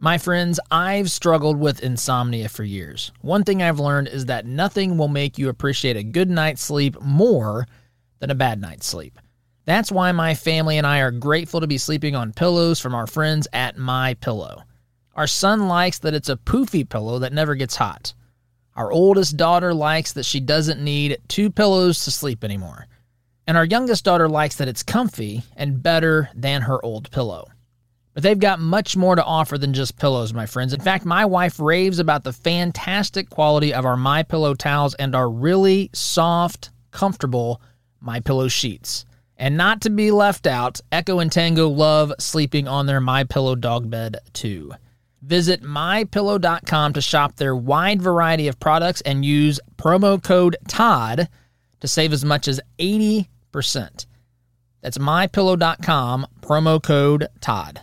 My friends, I've struggled with insomnia for years. One thing I've learned is that nothing will make you appreciate a good night's sleep more than a bad night's sleep. That's why my family and I are grateful to be sleeping on pillows from our friends at My Pillow. Our son likes that it's a poofy pillow that never gets hot. Our oldest daughter likes that she doesn't need two pillows to sleep anymore. And our youngest daughter likes that it's comfy and better than her old pillow. But they've got much more to offer than just pillows, my friends. In fact, my wife raves about the fantastic quality of our My Pillow towels and our really soft, comfortable My Pillow sheets. And not to be left out, Echo and Tango love sleeping on their My Pillow dog bed too. Visit mypillow.com to shop their wide variety of products and use promo code TOD to save as much as 80%. That's mypillow.com, promo code TOD.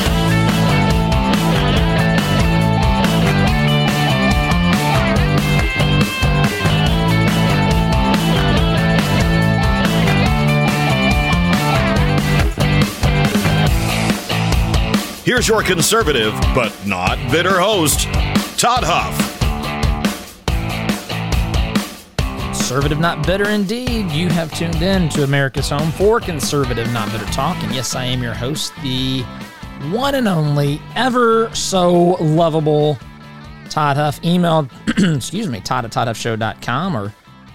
Here's your conservative, but not bitter host, Todd Huff. Conservative, not bitter indeed. You have tuned in to America's home for conservative, not bitter talk. And yes, I am your host, the one and only, ever so lovable Todd Huff. Email, excuse me, Todd at ToddHuffShow.com, or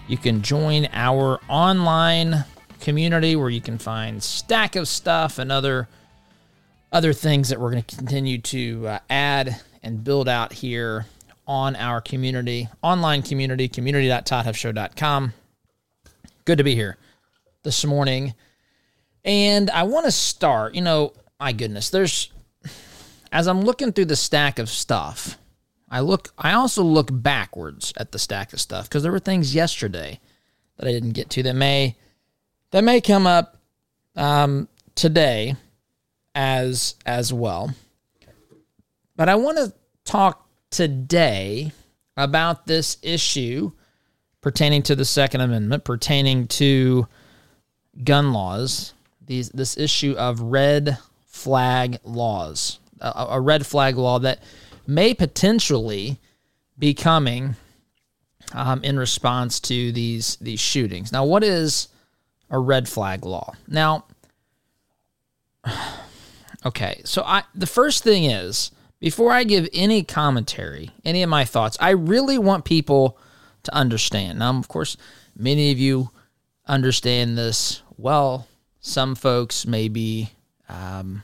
you can join our online community where you can find stack of stuff and other other things that we're going to continue to uh, add and build out here on our community, online community, community.toddhuffshow.com. Good to be here this morning. And I want to start, you know, my goodness, there's, as I'm looking through the stack of stuff, I look, I also look backwards at the stack of stuff because there were things yesterday that I didn't get to that may, that may come up um, today as as well. But I want to talk today about this issue pertaining to the Second Amendment, pertaining to gun laws, these this issue of red flag laws, a, a red flag law that may potentially be coming um, in response to these these shootings. Now, what is a red flag law? Now, Okay, so I the first thing is before I give any commentary, any of my thoughts, I really want people to understand. Now, of course, many of you understand this well. Some folks maybe um,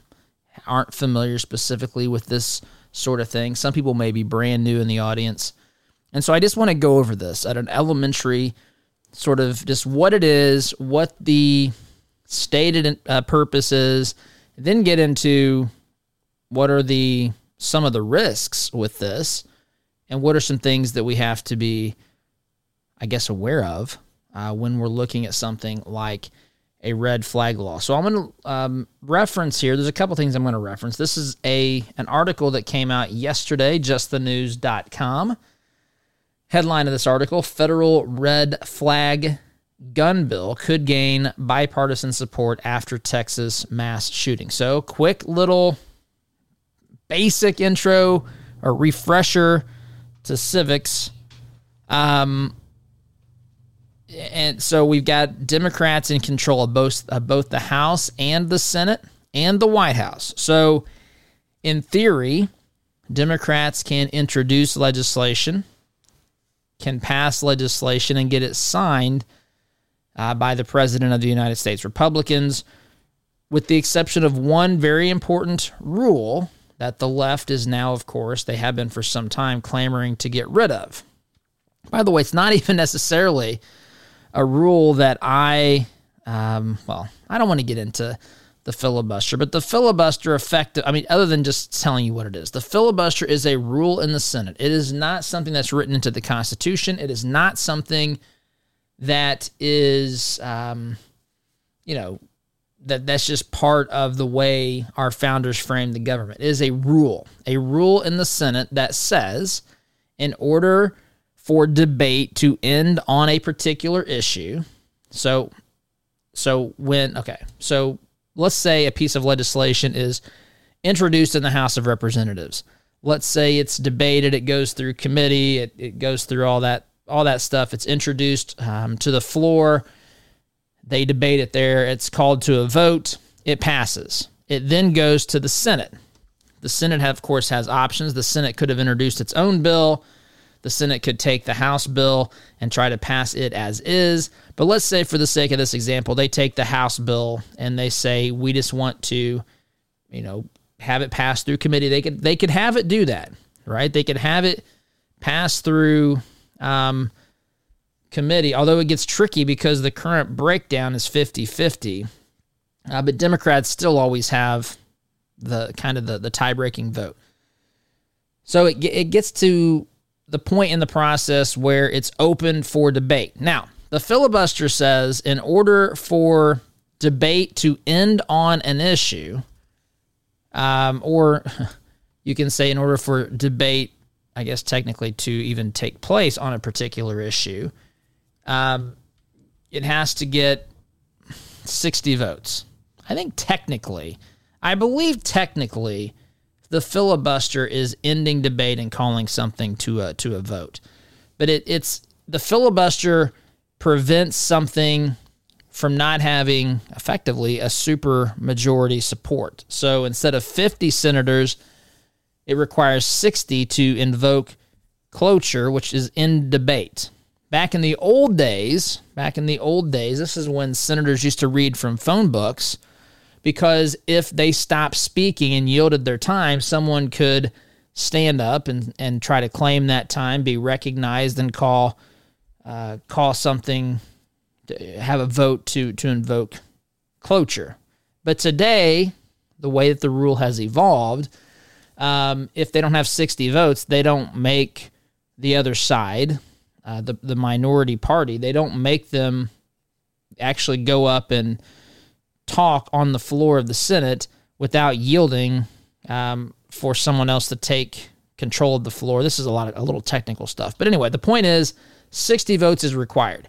aren't familiar specifically with this sort of thing. Some people may be brand new in the audience. And so I just want to go over this at an elementary sort of just what it is, what the stated uh, purpose is, then get into what are the some of the risks with this, and what are some things that we have to be, I guess, aware of uh, when we're looking at something like a red flag law. So I'm going to um, reference here. There's a couple things I'm going to reference. This is a an article that came out yesterday, justthenews.com. Headline of this article: Federal red flag gun bill could gain bipartisan support after Texas mass shooting. So, quick little basic intro or refresher to civics. Um, and so we've got Democrats in control of both of both the House and the Senate and the White House. So, in theory, Democrats can introduce legislation, can pass legislation, and get it signed uh, by the President of the United States. Republicans, with the exception of one very important rule that the left is now, of course, they have been for some time clamoring to get rid of. By the way, it's not even necessarily a rule that I, um, well, I don't want to get into the filibuster, but the filibuster effective, I mean, other than just telling you what it is, the filibuster is a rule in the Senate. It is not something that's written into the Constitution. It is not something that is, um, you know, that that's just part of the way our founders framed the government. It is a rule, a rule in the Senate that says, in order for debate to end on a particular issue, so, so when okay, so let's say a piece of legislation is introduced in the House of Representatives. Let's say it's debated, it goes through committee, it, it goes through all that all that stuff. It's introduced um, to the floor. They debate it there. It's called to a vote. It passes. It then goes to the Senate. The Senate, have, of course, has options. The Senate could have introduced its own bill. The Senate could take the House bill and try to pass it as is. But let's say, for the sake of this example, they take the House bill and they say, we just want to, you know, have it pass through committee. They could they could have it do that, right? They could have it pass through um, committee, although it gets tricky because the current breakdown is 50 50. Uh, but Democrats still always have the kind of the, the tie breaking vote. So it, it gets to the point in the process where it's open for debate. Now, the filibuster says in order for debate to end on an issue, um, or you can say in order for debate I guess technically to even take place on a particular issue, um, it has to get 60 votes. I think technically, I believe technically, the filibuster is ending debate and calling something to a to a vote. But it, it's the filibuster prevents something from not having effectively a super majority support. So instead of 50 senators it requires 60 to invoke cloture, which is in debate. Back in the old days, back in the old days, this is when senators used to read from phone books because if they stopped speaking and yielded their time, someone could stand up and, and try to claim that time, be recognized, and call uh, call something, have a vote to to invoke cloture. But today, the way that the rule has evolved, um, if they don't have 60 votes, they don't make the other side, uh, the, the minority party, they don't make them actually go up and talk on the floor of the Senate without yielding um, for someone else to take control of the floor. This is a lot of a little technical stuff. But anyway, the point is 60 votes is required.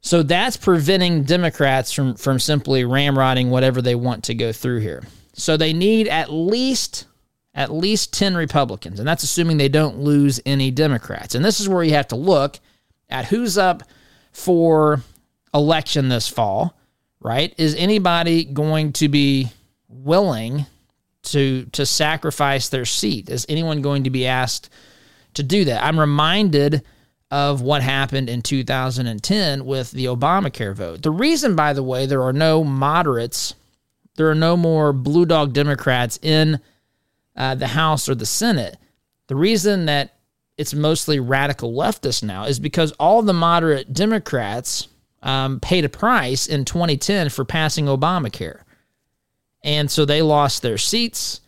So that's preventing Democrats from from simply ramrodding whatever they want to go through here. So they need at least at least 10 Republicans, and that's assuming they don't lose any Democrats. And this is where you have to look at who's up for election this fall, right? Is anybody going to be willing to to sacrifice their seat? Is anyone going to be asked to do that? I'm reminded of what happened in 2010 with the Obamacare vote. The reason, by the way, there are no moderates, there are no more blue dog Democrats in uh, the House or the Senate. The reason that it's mostly radical leftists now is because all the moderate Democrats um, paid a price in 2010 for passing Obamacare. And so they lost their seats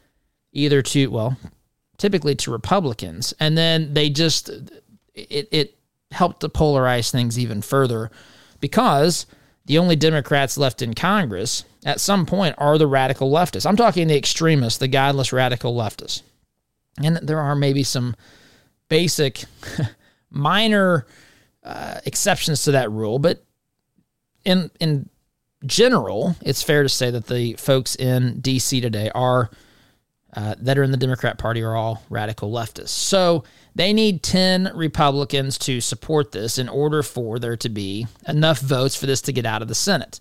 either to, well, typically to Republicans. And then they just, it, it helped to polarize things even further because the only Democrats left in Congress at some point are the radical leftists. I'm talking the extremists, the godless radical leftists. And there are maybe some basic, minor uh, exceptions to that rule, but in in general, it's fair to say that the folks in D.C. today are uh, that are in the Democrat Party are all radical leftists. So they need 10 Republicans to support this in order for there to be enough votes for this to get out of the Senate.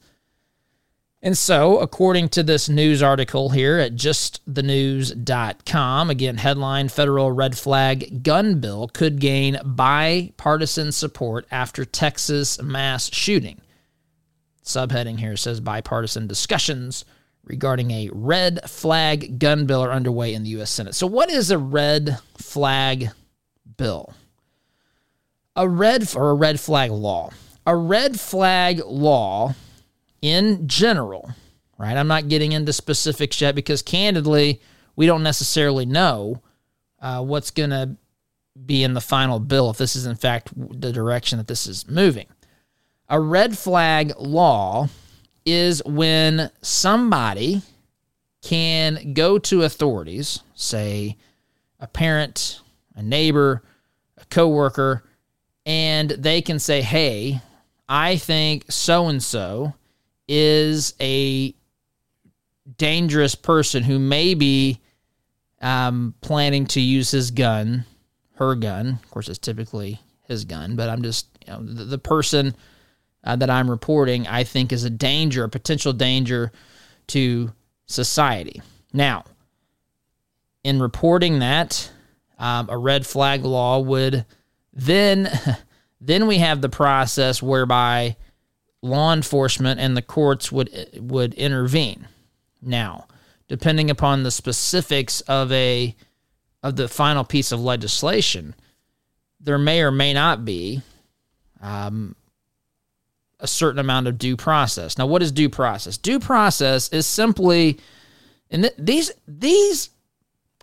And so, according to this news article here at justthenews.com, again, headline Federal Red Flag Gun Bill could gain bipartisan support after Texas mass shooting. Subheading here says bipartisan discussions regarding a red flag gun bill are underway in the U.S. Senate. So, what is a red flag bill? A red or a red flag law. A red flag law, in general, right? I'm not getting into specifics yet because, candidly, we don't necessarily know uh, what's going to be in the final bill if this is, in fact, the direction that this is moving. A red flag law is when somebody can go to authorities, say a parent, a neighbor, a coworker, and they can say, "Hey, I think so and so is a dangerous person who may be um, planning to use his gun, her gun. Of course, it's typically his gun, but I'm just you know the, the person." uh, that I'm reporting, I think is a danger, a potential danger to society. Now, in reporting that, um, a red flag law would then then we have the process whereby law enforcement and the courts would would intervene. Now, depending upon the specifics of a of the final piece of legislation, there may or may not be um, a certain amount of due process. Now, what is due process? Due process is simply, and th- these these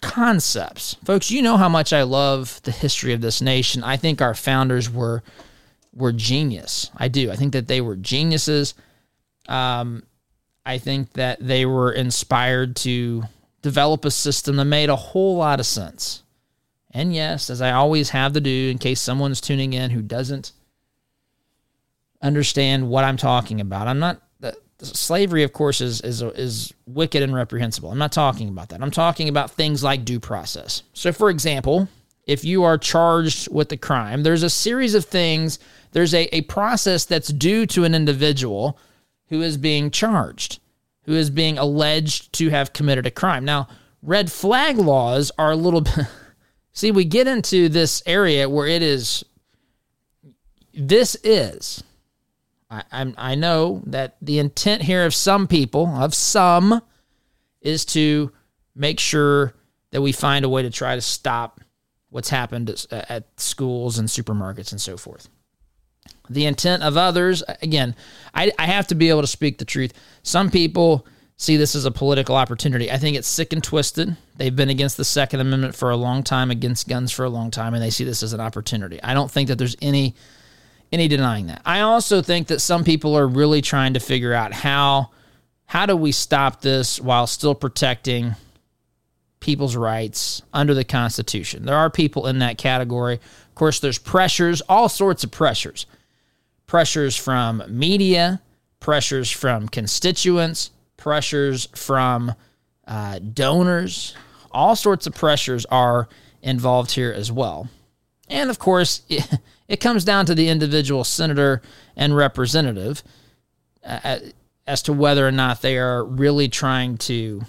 concepts, folks. You know how much I love the history of this nation. I think our founders were were genius. I do. I think that they were geniuses. Um, I think that they were inspired to develop a system that made a whole lot of sense. And yes, as I always have to do, in case someone's tuning in who doesn't understand what I'm talking about. I'm not slavery, of course, is is is wicked and reprehensible. I'm not talking about that. I'm talking about things like due process. So, for example, if you are charged with a crime, there's a series of things. There's a, a process that's due to an individual who is being charged, who is being alleged to have committed a crime. Now, red flag laws are a little bit. See, we get into this area where it is. This is I, I'm, I know that the intent here of some people, of some, is to make sure that we find a way to try to stop what's happened at, at schools and supermarkets and so forth. The intent of others, again, I, I have to be able to speak the truth. Some people see this as a political opportunity. I think it's sick and twisted. They've been against the Second Amendment for a long time, against guns for a long time, and they see this as an opportunity. I don't think that there's any any denying that. I also think that some people are really trying to figure out how how do we stop this while still protecting people's rights under the Constitution. There are people in that category. Of course, there's pressures, all sorts of pressures. Pressures from media, pressures from constituents, pressures from uh, donors. All sorts of pressures are involved here as well. And of course, it comes down to the individual senator and representative uh, as to whether or not they are really trying to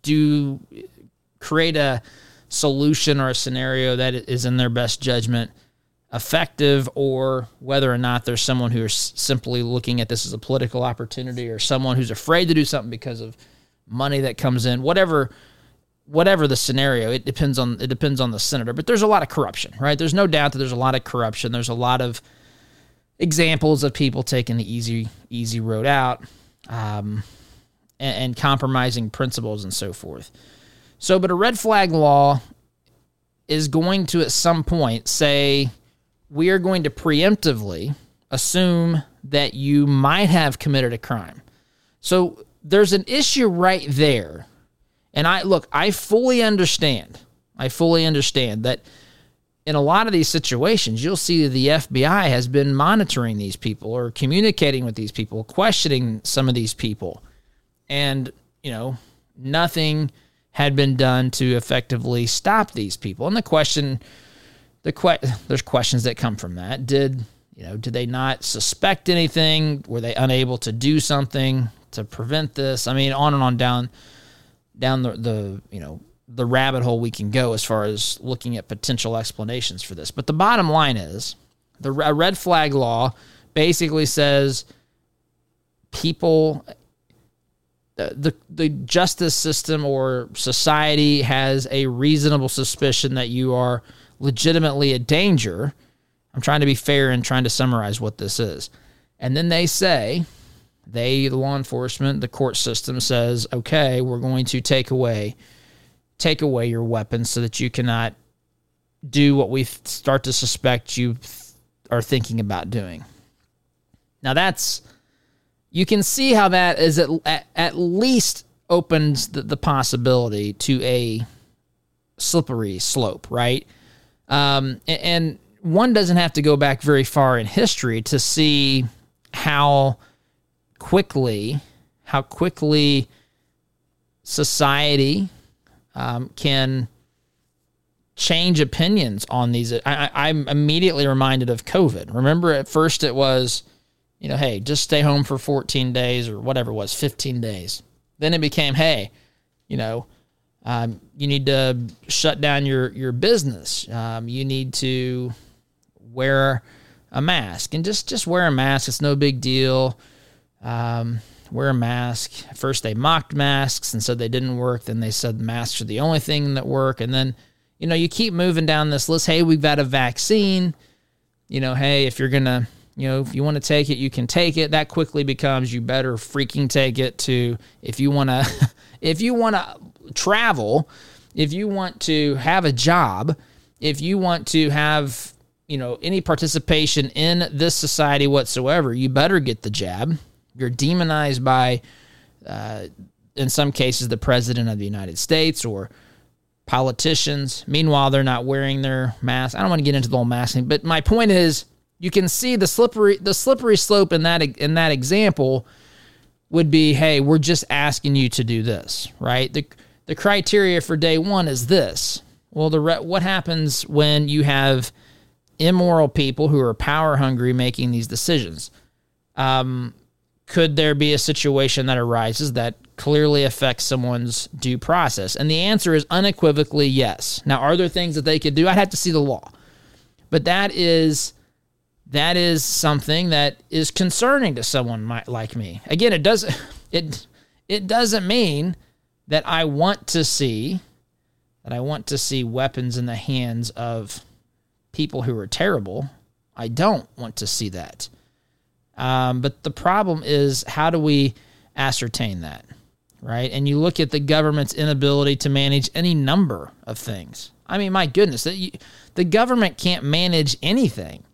do create a solution or a scenario that is in their best judgment effective or whether or not there's someone who is simply looking at this as a political opportunity or someone who's afraid to do something because of money that comes in whatever whatever the scenario, it depends on it depends on the senator. But there's a lot of corruption, right? There's no doubt that there's a lot of corruption. There's a lot of examples of people taking the easy easy road out, um, and, and compromising principles and so forth. So, but a red flag law is going to at some point say we are going to preemptively assume that you might have committed a crime. So there's an issue right there and I look, I fully understand. I fully understand that in a lot of these situations, you'll see the FBI has been monitoring these people or communicating with these people, questioning some of these people. And, you know, nothing had been done to effectively stop these people. And the question, the que- there's questions that come from that. Did you know? Did they not suspect anything? Were they unable to do something to prevent this? I mean, on and on down, down the the you know the rabbit hole we can go as far as looking at potential explanations for this. But the bottom line is, the red flag law basically says people the the justice system or society has a reasonable suspicion that you are legitimately a danger. I'm trying to be fair and trying to summarize what this is. And then they say, they, the law enforcement, the court system says, okay, we're going to take away take away your weapons so that you cannot do what we start to suspect you are thinking about doing. Now that's you can see how that is at, at, at least opens the, the, possibility to a slippery slope, right? Um, and, and one doesn't have to go back very far in history to see how quickly, how quickly society um, can change opinions on these. I, I'm immediately reminded of COVID. Remember, at first it was you know, hey, just stay home for 14 days or whatever it was, 15 days. Then it became, hey, you know, um, you need to shut down your your business. Um, you need to wear a mask and just just wear a mask. It's no big deal. Um, wear a mask. First they mocked masks and said they didn't work. Then they said masks are the only thing that work. And then you know you keep moving down this list. Hey, we've got a vaccine. You know, hey, if you're gonna you know, if you want to take it, you can take it. That quickly becomes you better freaking take it to if you want to if you want to travel, if you want to have a job, if you want to have, you know, any participation in this society whatsoever, you better get the jab. You're demonized by uh, in some cases the president of the United States or politicians. Meanwhile, they're not wearing their mask. I don't want to get into the whole masking, but my point is you can see the slippery the slippery slope in that in that example would be hey we're just asking you to do this right the the criteria for day 1 is this well the what happens when you have immoral people who are power hungry making these decisions um, could there be a situation that arises that clearly affects someone's due process and the answer is unequivocally yes now are there things that they could do i'd have to see the law but that is that is something that is concerning to someone like me. Again, it doesn't it it doesn't mean that I want to see that I want to see weapons in the hands of people who are terrible. I don't want to see that. Um, but the problem is, how do we ascertain that, right? And you look at the government's inability to manage any number of things. I mean, my goodness, the, the government can't manage anything.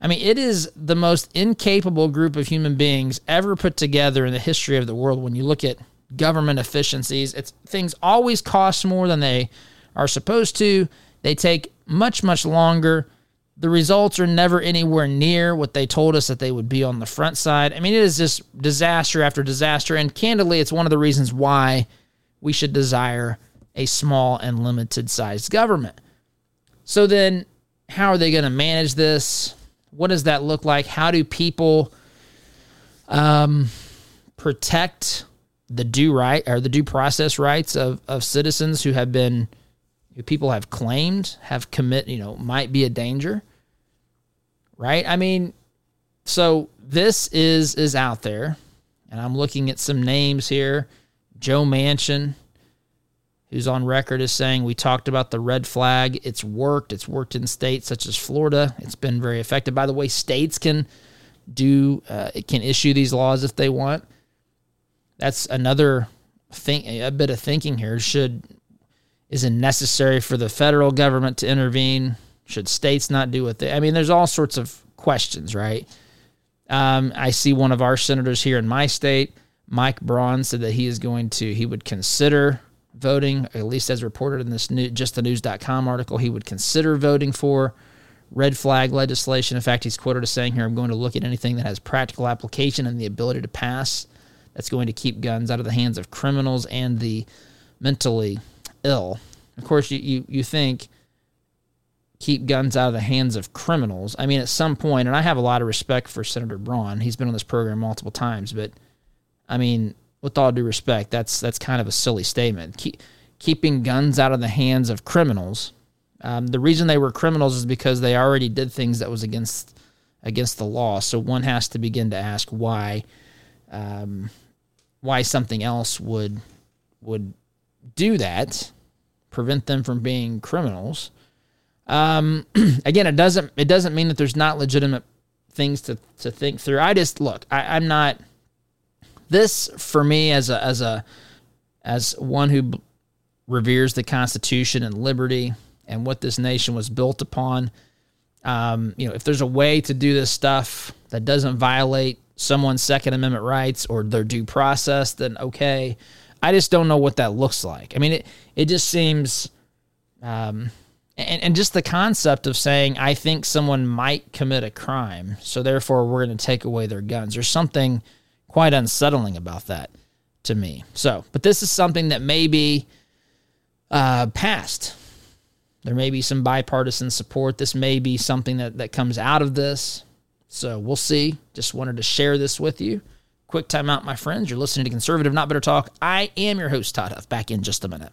I mean, it is the most incapable group of human beings ever put together in the history of the world. When you look at government efficiencies, it's things always cost more than they are supposed to. They take much, much longer. The results are never anywhere near what they told us that they would be on the front side. I mean, it is just disaster after disaster. And candidly, it's one of the reasons why we should desire a small and limited sized government. So then, how are they going to manage this? What does that look like? How do people um, protect the due right or the due process rights of, of citizens who have been people have claimed have commit you know might be a danger right i mean so this is is out there and i'm looking at some names here joe manchin who's on record as saying we talked about the red flag. It's worked. It's worked in states such as Florida. It's been very effective. By the way, states can do uh, it can issue these laws if they want. That's another thing. A bit of thinking here. Should is it necessary for the federal government to intervene? Should states not do what they? I mean, there's all sorts of questions, right? Um, I see one of our senators here in my state, Mike Braun, said that he is going to he would consider voting, at least as reported in this new, justthenews.com article, he would consider voting for red flag legislation. In fact, he's quoted as saying here, I'm going to look at anything that has practical application and the ability to pass that's going to keep guns out of the hands of criminals and the mentally ill. Of course, you, you, you think keep guns out of the hands of criminals. I mean, at some point, and I have a lot of respect for Senator Braun. He's been on this program multiple times, but I mean, with all due respect, that's that's kind of a silly statement. Keep, keeping guns out of the hands of criminals. Um, the reason they were criminals is because they already did things that was against against the law. So one has to begin to ask why um, why something else would would do that, prevent them from being criminals. Um, again, it doesn't it doesn't mean that there's not legitimate things to to think through. I just look. I, I'm not this for me as a as a as one who reveres the Constitution and liberty and what this nation was built upon. Um, you know, if there's a way to do this stuff that doesn't violate someone's Second Amendment rights or their due process, then okay. I just don't know what that looks like. I mean, it it just seems, um, and and just the concept of saying I think someone might commit a crime, so therefore we're going to take away their guns. There's something quite unsettling about that to me. So, but this is something that may be uh, passed. There may be some bipartisan support. This may be something that, that comes out of this. So we'll see. Just wanted to share this with you. Quick timeout, my friends. You're listening to Conservative Not Better Talk. I am your host, Todd Huff. Back in just a minute.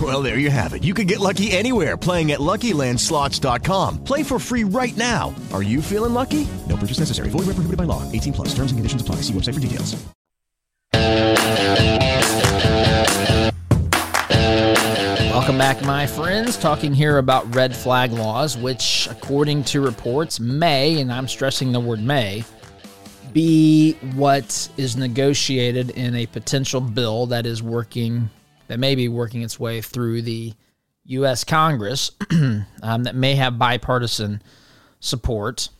Well, there you have it. You can get lucky anywhere playing at LuckyLandSlots.com. Play for free right now. Are you feeling lucky? No purchase necessary. Void where prohibited by law. 18 plus. Terms and conditions apply. See website for details. Welcome back, my friends. Talking here about red flag laws, which, according to reports, may, and I'm stressing the word may, be what is negotiated in a potential bill that is working, that may be working its way through the U.S. Congress, um, that may have bipartisan support.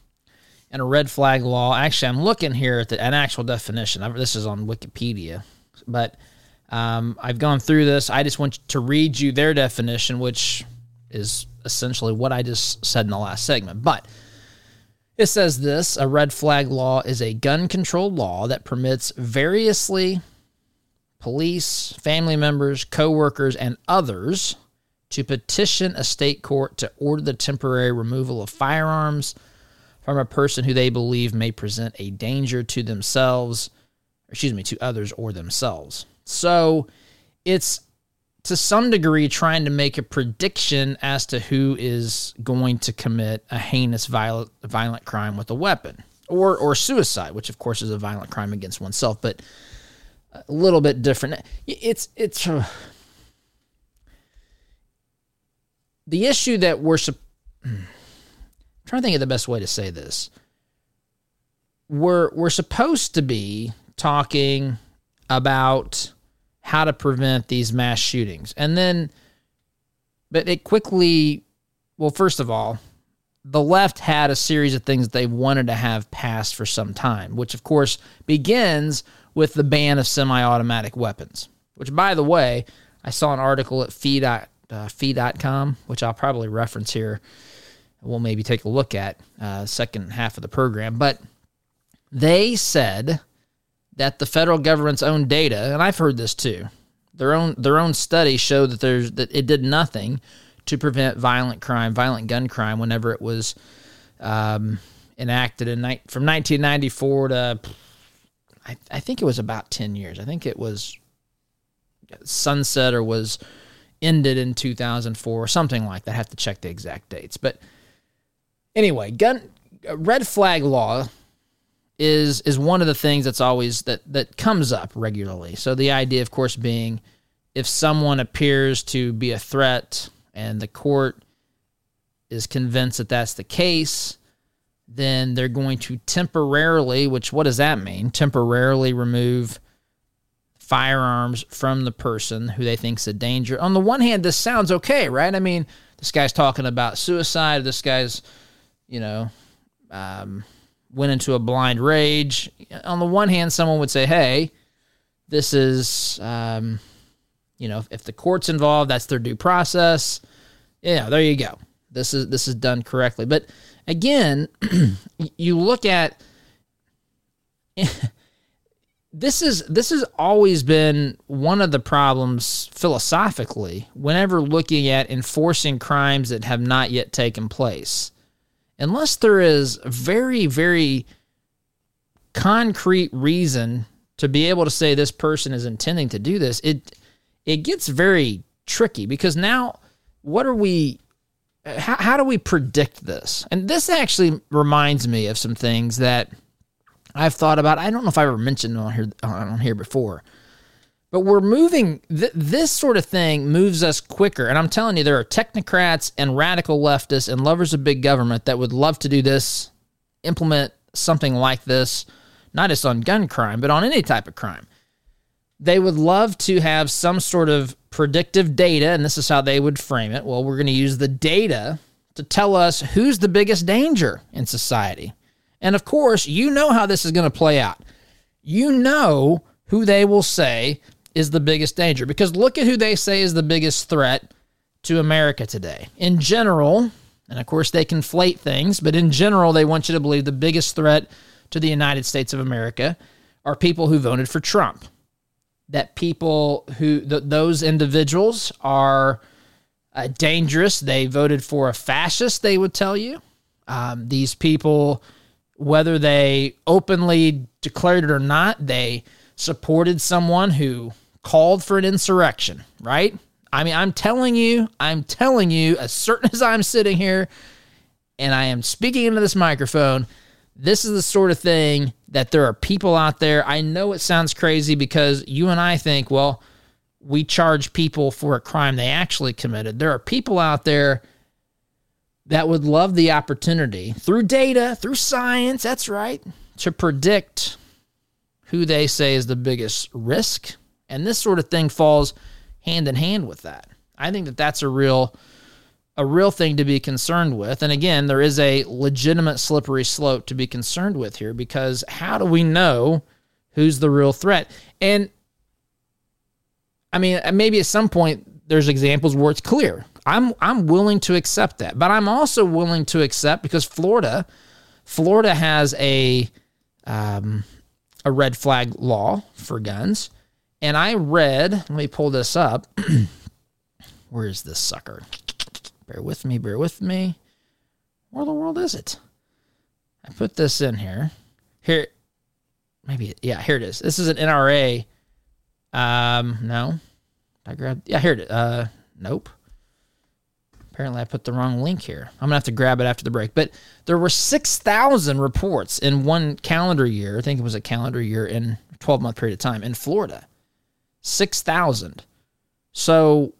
And a red flag law, actually, I'm looking here at the, an actual definition. This is on Wikipedia, but um, I've gone through this. I just want to read you their definition, which is essentially what I just said in the last segment. But it says this a red flag law is a gun control law that permits variously police, family members, co workers, and others to petition a state court to order the temporary removal of firearms from a person who they believe may present a danger to themselves, excuse me, to others or themselves. So it's to some degree trying to make a prediction as to who is going to commit a heinous violent, violent crime with a weapon or or suicide, which of course is a violent crime against oneself, but a little bit different. It's it's uh, the issue that we're trying to think of the best way to say this. We're we're supposed to be talking about how to prevent these mass shootings. And then, but it quickly, well, first of all, the left had a series of things they wanted to have passed for some time, which of course begins with the ban of semi automatic weapons. Which, by the way, I saw an article at fee. Uh, fee.com, which I'll probably reference here. We'll maybe take a look at uh, second half of the program. But they said that the federal government's own data, and I've heard this too, their own their own study showed that there's that it did nothing to prevent violent crime, violent gun crime, whenever it was um, enacted in from 1994 to I, I think it was about 10 years. I think it was sunset or was ended in 2004 or something like that. I have to check the exact dates. But anyway, gun red flag law is is one of the things that's always that that comes up regularly. So the idea of course being if someone appears to be a threat and the court is convinced that that's the case, then they're going to temporarily, which what does that mean? Temporarily remove firearms from the person who they think's a danger. On the one hand, this sounds okay, right? I mean, this guy's talking about suicide. This guy's, you know, um, went into a blind rage. On the one hand, someone would say, "Hey, this is, um, you know, if the court's involved, that's their due process." Yeah, there you go. This is this is done correctly. But again, you look at this is this has always been one of the problems philosophically whenever looking at enforcing crimes that have not yet taken place. Unless there is very very concrete reason to be able to say this person is intending to do this it it gets very tricky because now what are we how, how do we predict this and this actually reminds me of some things that I've thought about. I don't know if I ever mentioned on here on here before, but we're moving. Th- this sort of thing moves us quicker. And I'm telling you, there are technocrats and radical leftists and lovers of big government that would love to do this, implement something like this, not just on gun crime, but on any type of crime. They would love to have some sort of predictive data, and this is how they would frame it. Well, we're going to use the data to tell us who's the biggest danger in society. And of course, you know how this is going to play out. You know who they will say is the biggest danger because look at who they say is the biggest threat to America today. In general, and of course they conflate things, but in general, they want you to believe the biggest threat to the United States of America are people who voted for Trump. That people who, th- those individuals are uh, dangerous. They voted for a fascist, they would tell you. Um, these people whether they openly declared it or not, they supported someone who called for an insurrection, right? I mean, I'm telling you, I'm telling you, as certain as I'm sitting here and I am speaking into this microphone, this is the sort of thing that there are people out there. I know it sounds crazy because you and I think, well, we charge people for a crime they actually committed. There are people out there that would love the opportunity through data, through science, that's right, to predict who they say is the biggest risk. And this sort of thing falls hand in hand with that. I think that that's a real a real thing to be concerned with. And again, there is a legitimate slippery slope to be concerned with here because how do we know who's the real threat? And I mean, maybe at some point there's examples where it's clear. I'm I'm willing to accept that. But I'm also willing to accept because Florida Florida has a um, a red flag law for guns. And I read, let me pull this up. Where is this sucker? Bear with me, bear with me. Where the world is it? I put this in here. Here, maybe, yeah, here it is. This is an NRA. Um, no. I grabbed, yeah, here it is. Uh, nope. Apparently, I put the wrong link here. I'm to have to grab it after the break. But there were 6,000 reports in one calendar year. I think it was a calendar year in 12 month period of time in Florida. 6,000. So,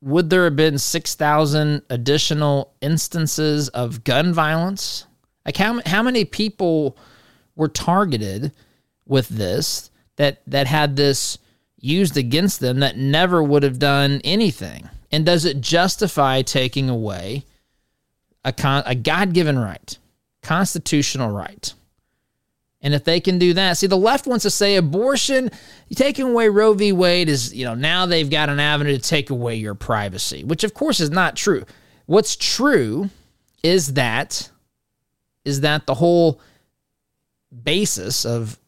would there have been 6,000 additional instances of gun violence? Like, how, how many people were targeted with this that, that had this used against them that never would have done anything? And does it justify taking away a, con- a God given right, constitutional right? And if they can do that, see, the left wants to say abortion, taking away Roe v. Wade is, you know, now they've got an avenue to take away your privacy, which of course is not true. What's true is that, is that the whole basis of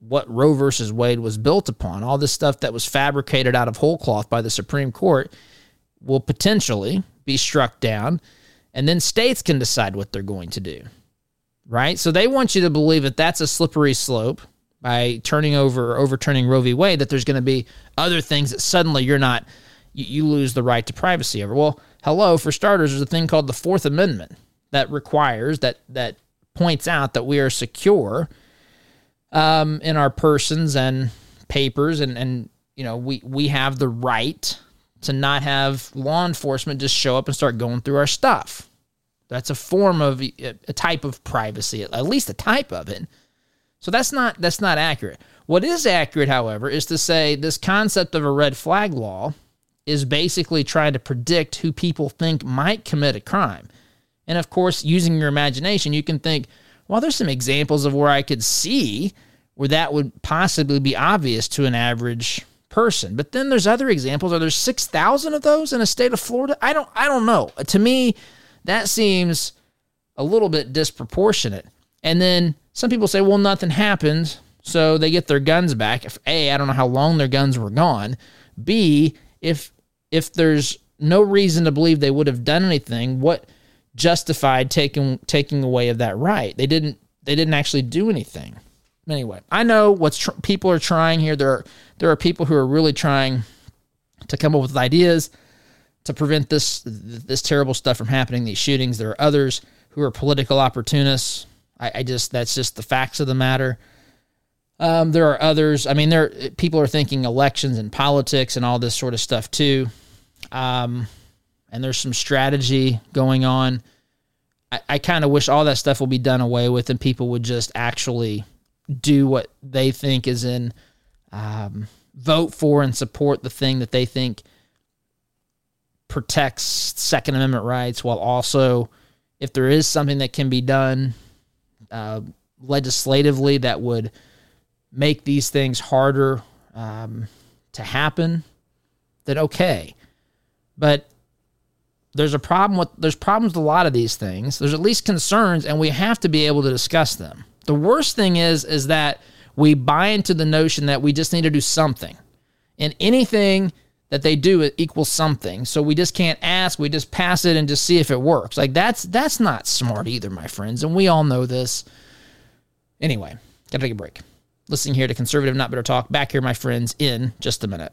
what Roe versus Wade was built upon, all this stuff that was fabricated out of whole cloth by the Supreme Court, will potentially be struck down, and then states can decide what they're going to do. Right? So they want you to believe that that's a slippery slope by turning over or overturning Roe v. Wade, that there's going to be other things that suddenly you're not, you, you lose the right to privacy over. Well, hello, for starters, there's a thing called the Fourth Amendment that requires, that, that points out that we are secure um, in our persons and papers, and, and you know, we, we have the right to not have law enforcement just show up and start going through our stuff. That's a form of a type of privacy, at least a type of it. So that's not that's not accurate. What is accurate, however, is to say this concept of a red flag law is basically trying to predict who people think might commit a crime. And of course, using your imagination, you can think, well, there's some examples of where I could see where that would possibly be obvious to an average person. But then there's other examples. Are there 6,000 of those in a state of Florida? I don't I don't know. To me, that seems a little bit disproportionate. And then some people say, well, nothing happened. So they get their guns back. If A, I don't know how long their guns were gone. B, if if there's no reason to believe they would have done anything, what justified taking taking away of that right? They didn't they didn't actually do anything. Anyway, I know what tr- people are trying here. There are there are people who are really trying to come up with ideas to prevent this this terrible stuff from happening. These shootings. There are others who are political opportunists I, I just that's just the facts of the matter. Um, there are others. I mean, there people are thinking elections and politics and all this sort of stuff too. Um, and there's some strategy going on. I, I kind of wish all that stuff will be done away with and people would just actually do what they think is in um, vote for and support the thing that they think protects Second Amendment rights while also, if there is something that can be done uh, legislatively that would make these things harder um, to happen, then okay. But there's a problem with there's problems with a lot of these things. There's at least concerns, and we have to be able to discuss them. The worst thing is is that we buy into the notion that we just need to do something, and anything that they do equals something. So we just can't ask, we just pass it and just see if it works. Like that's that's not smart either, my friends, and we all know this. Anyway, gotta take a break. Listening here to conservative not better talk. Back here, my friends, in just a minute.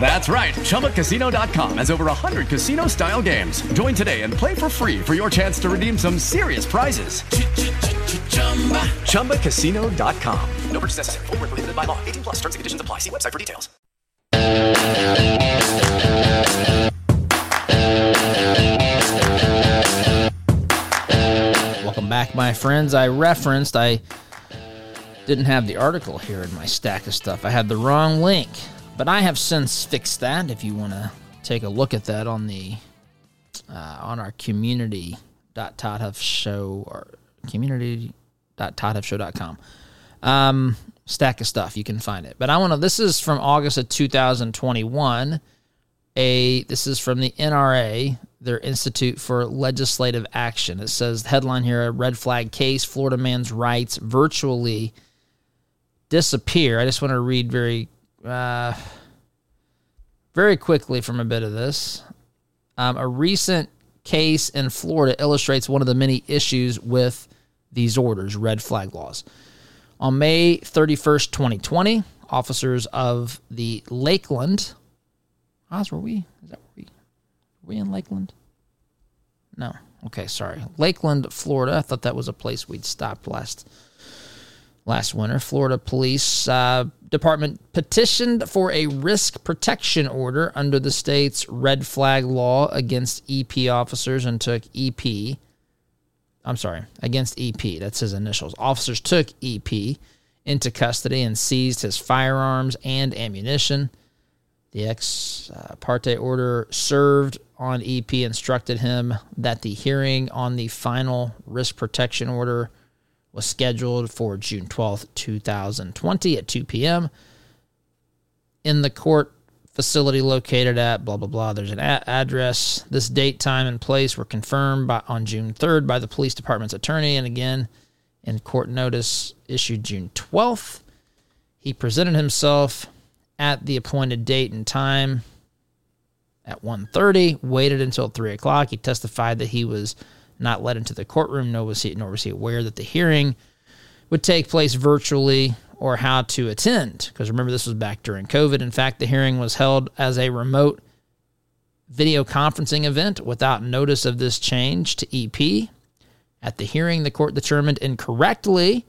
That's right. ChumbaCasino.com has over 100 casino style games. Join today and play for free for your chance to redeem some serious prizes. ChumbaCasino.com. No purchase necessary. Full prohibited by law. 18 plus terms and conditions apply. See website for details. Welcome back, my friends. I referenced, I didn't have the article here in my stack of stuff. I had the wrong link. But I have since fixed that. If you want to take a look at that on the uh, on our community dot show or community dot show.com um, stack of stuff you can find it. But i want to this is from august of 2021 a this is from the nra their institute for legislative action. It says headline here a red flag case florida man's rights virtually disappear. I just want to read very uh, very quickly from a bit of this. Um, a recent case in Florida illustrates one of the many issues with these orders, red flag laws. On May 31st, 2020, officers of the Lakeland, Oz, were we? Is that were we? Were we in Lakeland? No, Okay, sorry. Lakeland, Florida. I thought that was a place we'd stopped last last winter. Florida Police uh, Department petitioned for a risk protection order under the state's red flag law against EP officers and took EP. I'm sorry, against EP. That's his initials. Officers took EP into custody and seized his firearms and ammunition. The ex uh, parte order served on EP instructed him that the hearing on the final risk protection order was scheduled for June 12th, 2020 at 2 p.m. in the court facility located at blah blah blah. There's an a- address. This date, time, and place were confirmed by, on June 3rd by the police department's attorney, and again in court notice issued June 12th. He presented himself at the appointed date and time at 1.30, waited until 3 o'clock. He testified that he was not let into the courtroom, nor was he, nor was he aware that the hearing would take place virtually or how to attend. Because remember, this was back during COVID. In fact, the hearing was held as a remote video conferencing event without notice of this change to EP. At the hearing, the court determined incorrectly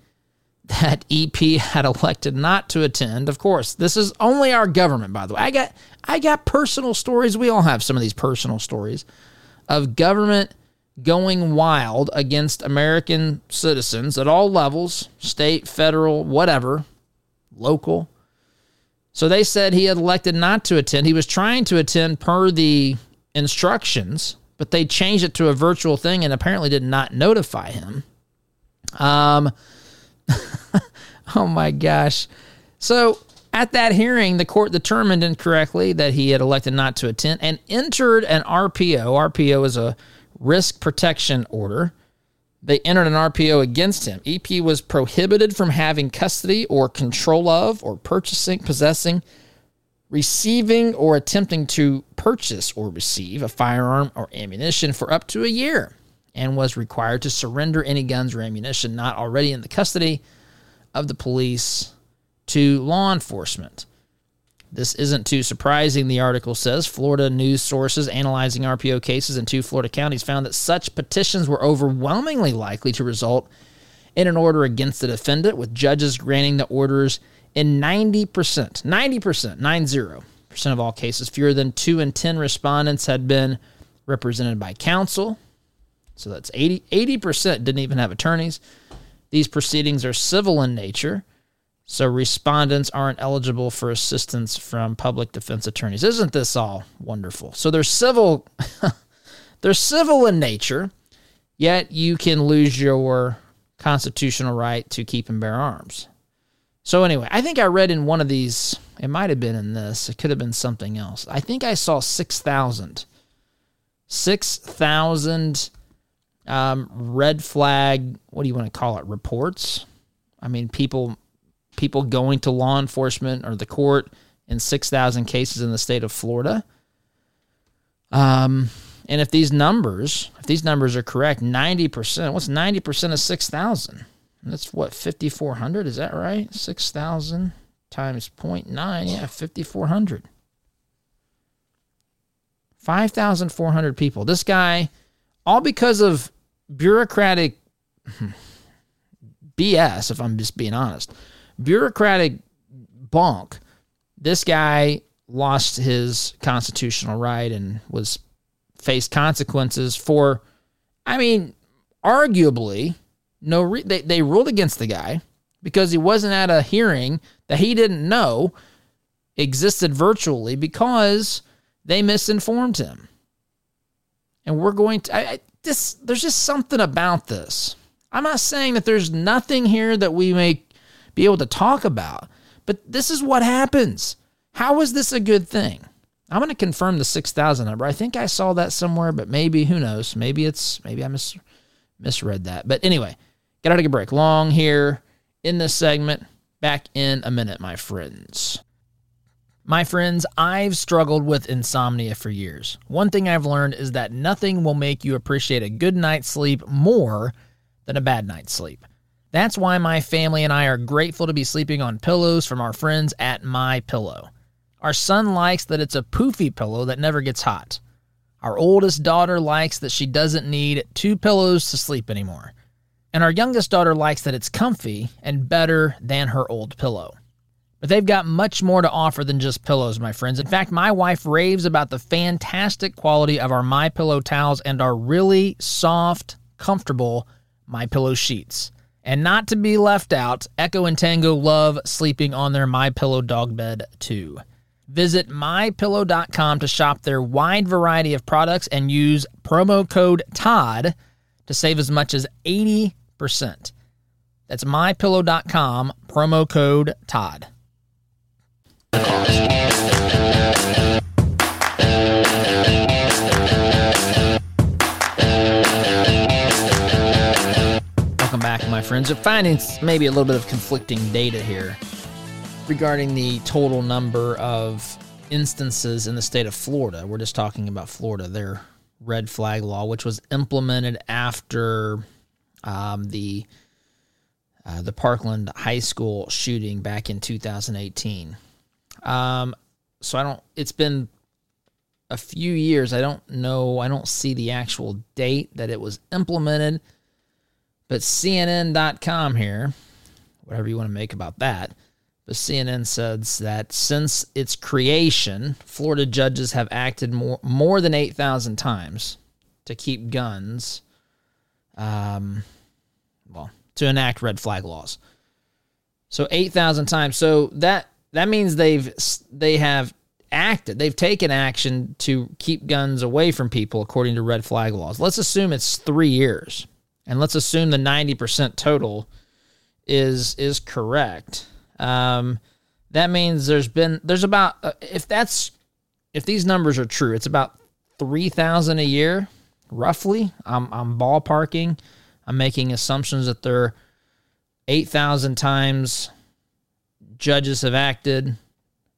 that EP had elected not to attend. Of course, this is only our government, by the way. I got I got personal stories. We all have some of these personal stories of government going wild against American citizens at all levels, state, federal, whatever, local. So they said he had elected not to attend. He was trying to attend per the instructions, but they changed it to a virtual thing and apparently did not notify him. Um oh my gosh. So at that hearing, the court determined incorrectly that he had elected not to attend and entered an RPO. RPO is a risk protection order. They entered an RPO against him. EP was prohibited from having custody or control of, or purchasing, possessing, receiving, or attempting to purchase or receive a firearm or ammunition for up to a year, and was required to surrender any guns or ammunition not already in the custody of the police to law enforcement. This isn't too surprising, the article says. Florida news sources analyzing RPO cases in two Florida counties found that such petitions were overwhelmingly likely to result in an order against the defendant, with judges granting the orders in 90%, 90%, 90% of all cases. Fewer than two in 10 respondents had been represented by counsel. So that's 80, 80% didn't even have attorneys. These proceedings are civil in nature. So respondents aren't eligible for assistance from public defense attorneys. Isn't this all wonderful? So they're civil they're civil in nature, yet you can lose your constitutional right to keep and bear arms. So anyway, I think I read in one of these, it might have been in this, it could have been something else. I think I saw 6,000 6,000 um, red flag, what do you want to call it, reports? I mean, people people going to law enforcement or the court in 6,000 cases in the state of Florida. Um, and if these numbers, if these numbers are correct, 90%, what's 90% of 6,000? That's what, 5,400? Is that right? 6,000 times 0.9, yeah, 5,400. 5,400 people. This guy, all because of bureaucratic BS, if I'm just being honest, bureaucratic bonk, this guy lost his constitutional right and was faced consequences for, I mean, arguably, no, re- they, they ruled against the guy because he wasn't at a hearing that he didn't know existed virtually because they misinformed him. And we're going to, I, I, this, there's just something about this. I'm not saying that there's nothing here that we may be able to talk about, but this is what happens. How is this a good thing? I'm going to confirm the 6,000 number. I think I saw that somewhere, but maybe, who knows? Maybe it's, maybe I mis- misread that. But anyway, got to take a break. Long here in this segment. Back in a minute, my friends. My friends, I've struggled with insomnia for years. One thing I've learned is that nothing will make you appreciate a good night's sleep more than a bad night's sleep. That's why my family and I are grateful to be sleeping on pillows from our friends at My Pillow. Our son likes that it's a poofy pillow that never gets hot. Our oldest daughter likes that she doesn't need two pillows to sleep anymore. And our youngest daughter likes that it's comfy and better than her old pillow. But they've got much more to offer than just pillows, my friends. In fact, my wife raves about the fantastic quality of our My Pillow towels and our really soft, comfortable My Pillow sheets. And not to be left out, Echo and Tango love sleeping on their My Pillow dog bed too. Visit mypillow.com to shop their wide variety of products and use promo code TOD to save as much as 80%. That's mypillow.com, promo code TOD. Back, my friends. We're finding maybe a little bit of conflicting data here regarding the total number of instances in the state of Florida. We're just talking about Florida, their red flag law, which was implemented after um, the uh, the Parkland High School shooting back in 2018. Um, so I don't. It's been a few years. I don't know. I don't see the actual date that it was implemented. But CNN.com here, whatever you want to make about that, but CNN says that since its creation, Florida judges have acted more more than eight thousand times to keep guns. Um, well, to enact red flag laws. So eight thousand times. So that that means they've they have acted. They've taken action to keep guns away from people according to red flag laws. Let's assume it's three years, and let's assume the ninety percent total is is correct. Um, that means there's been there's about uh, if that's if these numbers are true, it's about three thousand a year, roughly. I'm I'm ballparking. I'm making assumptions that they're eight thousand times judges have acted,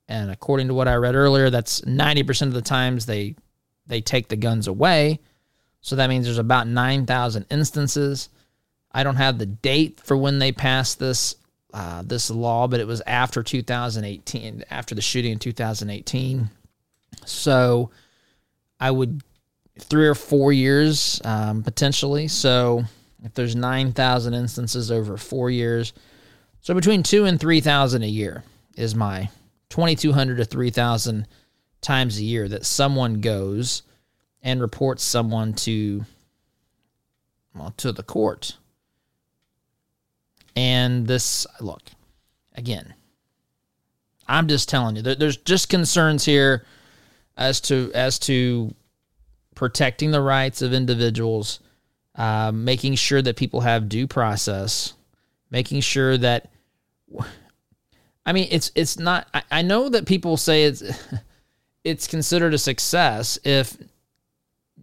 and according to what I read earlier, that's ninety percent of the times they they take the guns away. So that means there's about nine thousand instances. I don't have the date for when they passed this uh, this law, but it was after 2018, after the shooting in 2018. So I would three or four years um, potentially. So if there's 9,000 instances over four years, so between two and 3,000 a year is my 2,200 to 3,000 times a year that someone goes and reports someone to well to the court and this, look, again, I'm just telling you, there's just concerns here as to as to protecting the rights of individuals, uh, making sure that people have due process, making sure that. I mean, it's it's not. I, I know that people say it's it's considered a success if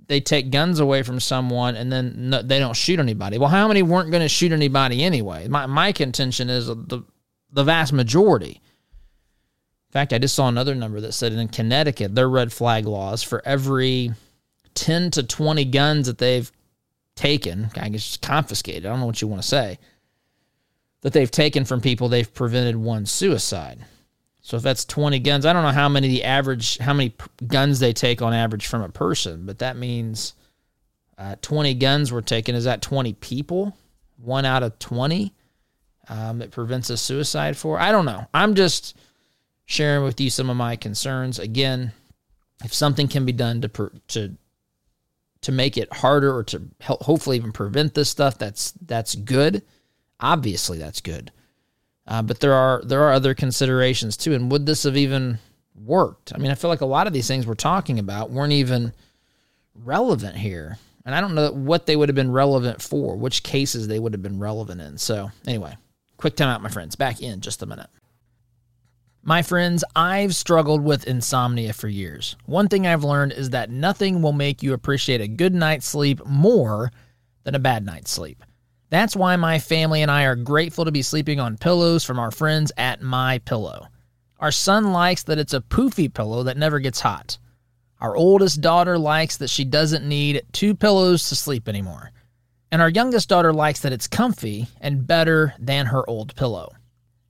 they take guns away from someone and then no, they don't shoot anybody. Well, how many weren't going to shoot anybody anyway? My my contention is the the vast majority. In fact, I just saw another number that said in Connecticut, their red flag laws for every 10 to 20 guns that they've taken, I guess confiscated, I don't know what you want to say, that they've taken from people, they've prevented one suicide. So if that's 20 guns, I don't know how many the average, how many guns they take on average from a person, but that means uh, 20 guns were taken. Is that 20 people? One out of 20 um, that prevents a suicide for? I don't know. I'm just sharing with you some of my concerns. Again, if something can be done to to to make it harder or to help, hopefully even prevent this stuff, that's that's good. Obviously, that's good. Uh, but there are there are other considerations too. And would this have even worked? I mean, I feel like a lot of these things we're talking about weren't even relevant here. And I don't know what they would have been relevant for, which cases they would have been relevant in. So, anyway, quick time out, my friends. Back in just a minute. My friends, I've struggled with insomnia for years. One thing I've learned is that nothing will make you appreciate a good night's sleep more than a bad night's sleep. That's why my family and I are grateful to be sleeping on pillows from our friends at My Pillow. Our son likes that it's a poofy pillow that never gets hot. Our oldest daughter likes that she doesn't need two pillows to sleep anymore. And our youngest daughter likes that it's comfy and better than her old pillow.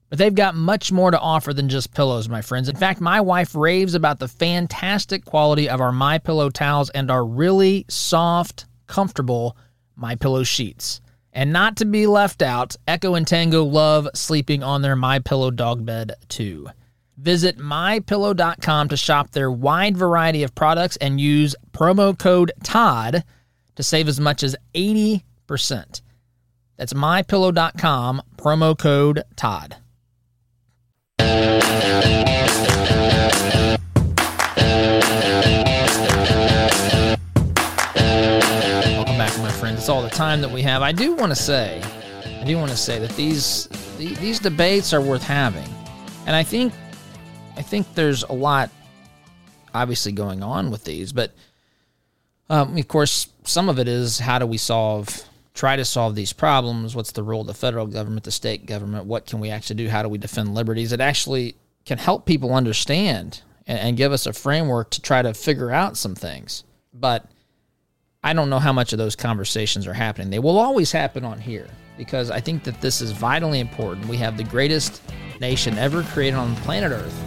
But they've got much more to offer than just pillows, my friends. In fact, my wife raves about the fantastic quality of our My Pillow towels and our really soft, comfortable My Pillow sheets. And not to be left out, Echo and Tango love sleeping on their My Pillow dog bed too. Visit mypillow.com to shop their wide variety of products and use promo code TOD to save as much as 80%. That's mypillow.com, promo code TOD. All the time that we have. I do want to say, I do want to say that these these debates are worth having, and I think I think there's a lot obviously going on with these, but um, of course, some of it is how do we solve, try to solve these problems? What's the role of the federal government, the state government? What can we actually do? How do we defend liberties? It actually can help people understand and, and give us a framework to try to figure out some things. But I don't know how much of those conversations are happening. They will always happen on here because I think that this is vitally important. We have the greatest nation ever created on planet Earth.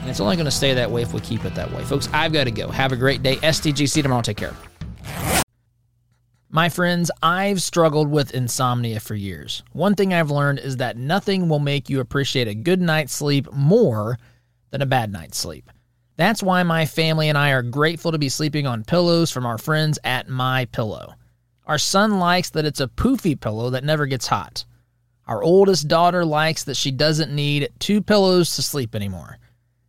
And it's only going to stay that way if we keep it that way. Folks, I've got to go. Have a great day. STGC tomorrow. Take care. My friends, I've struggled with insomnia for years. One thing I've learned is that nothing will make you appreciate a good night's sleep more than a bad night's sleep. That's why my family and I are grateful to be sleeping on pillows from our friends at My Pillow. Our son likes that it's a poofy pillow that never gets hot. Our oldest daughter likes that she doesn't need two pillows to sleep anymore.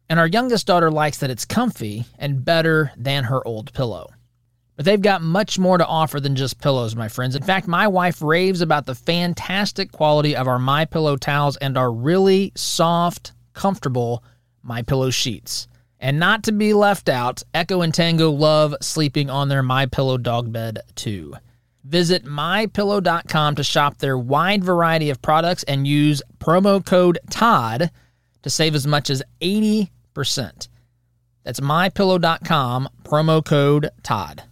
And our youngest daughter likes that it's comfy and better than her old pillow. But they've got much more to offer than just pillows, my friends. In fact, my wife raves about the fantastic quality of our My Pillow towels and our really soft, comfortable My Pillow sheets. And not to be left out, Echo and Tango love sleeping on their My Pillow dog bed too. Visit mypillow.com to shop their wide variety of products and use promo code TOD to save as much as 80%. That's mypillow.com, promo code TOD.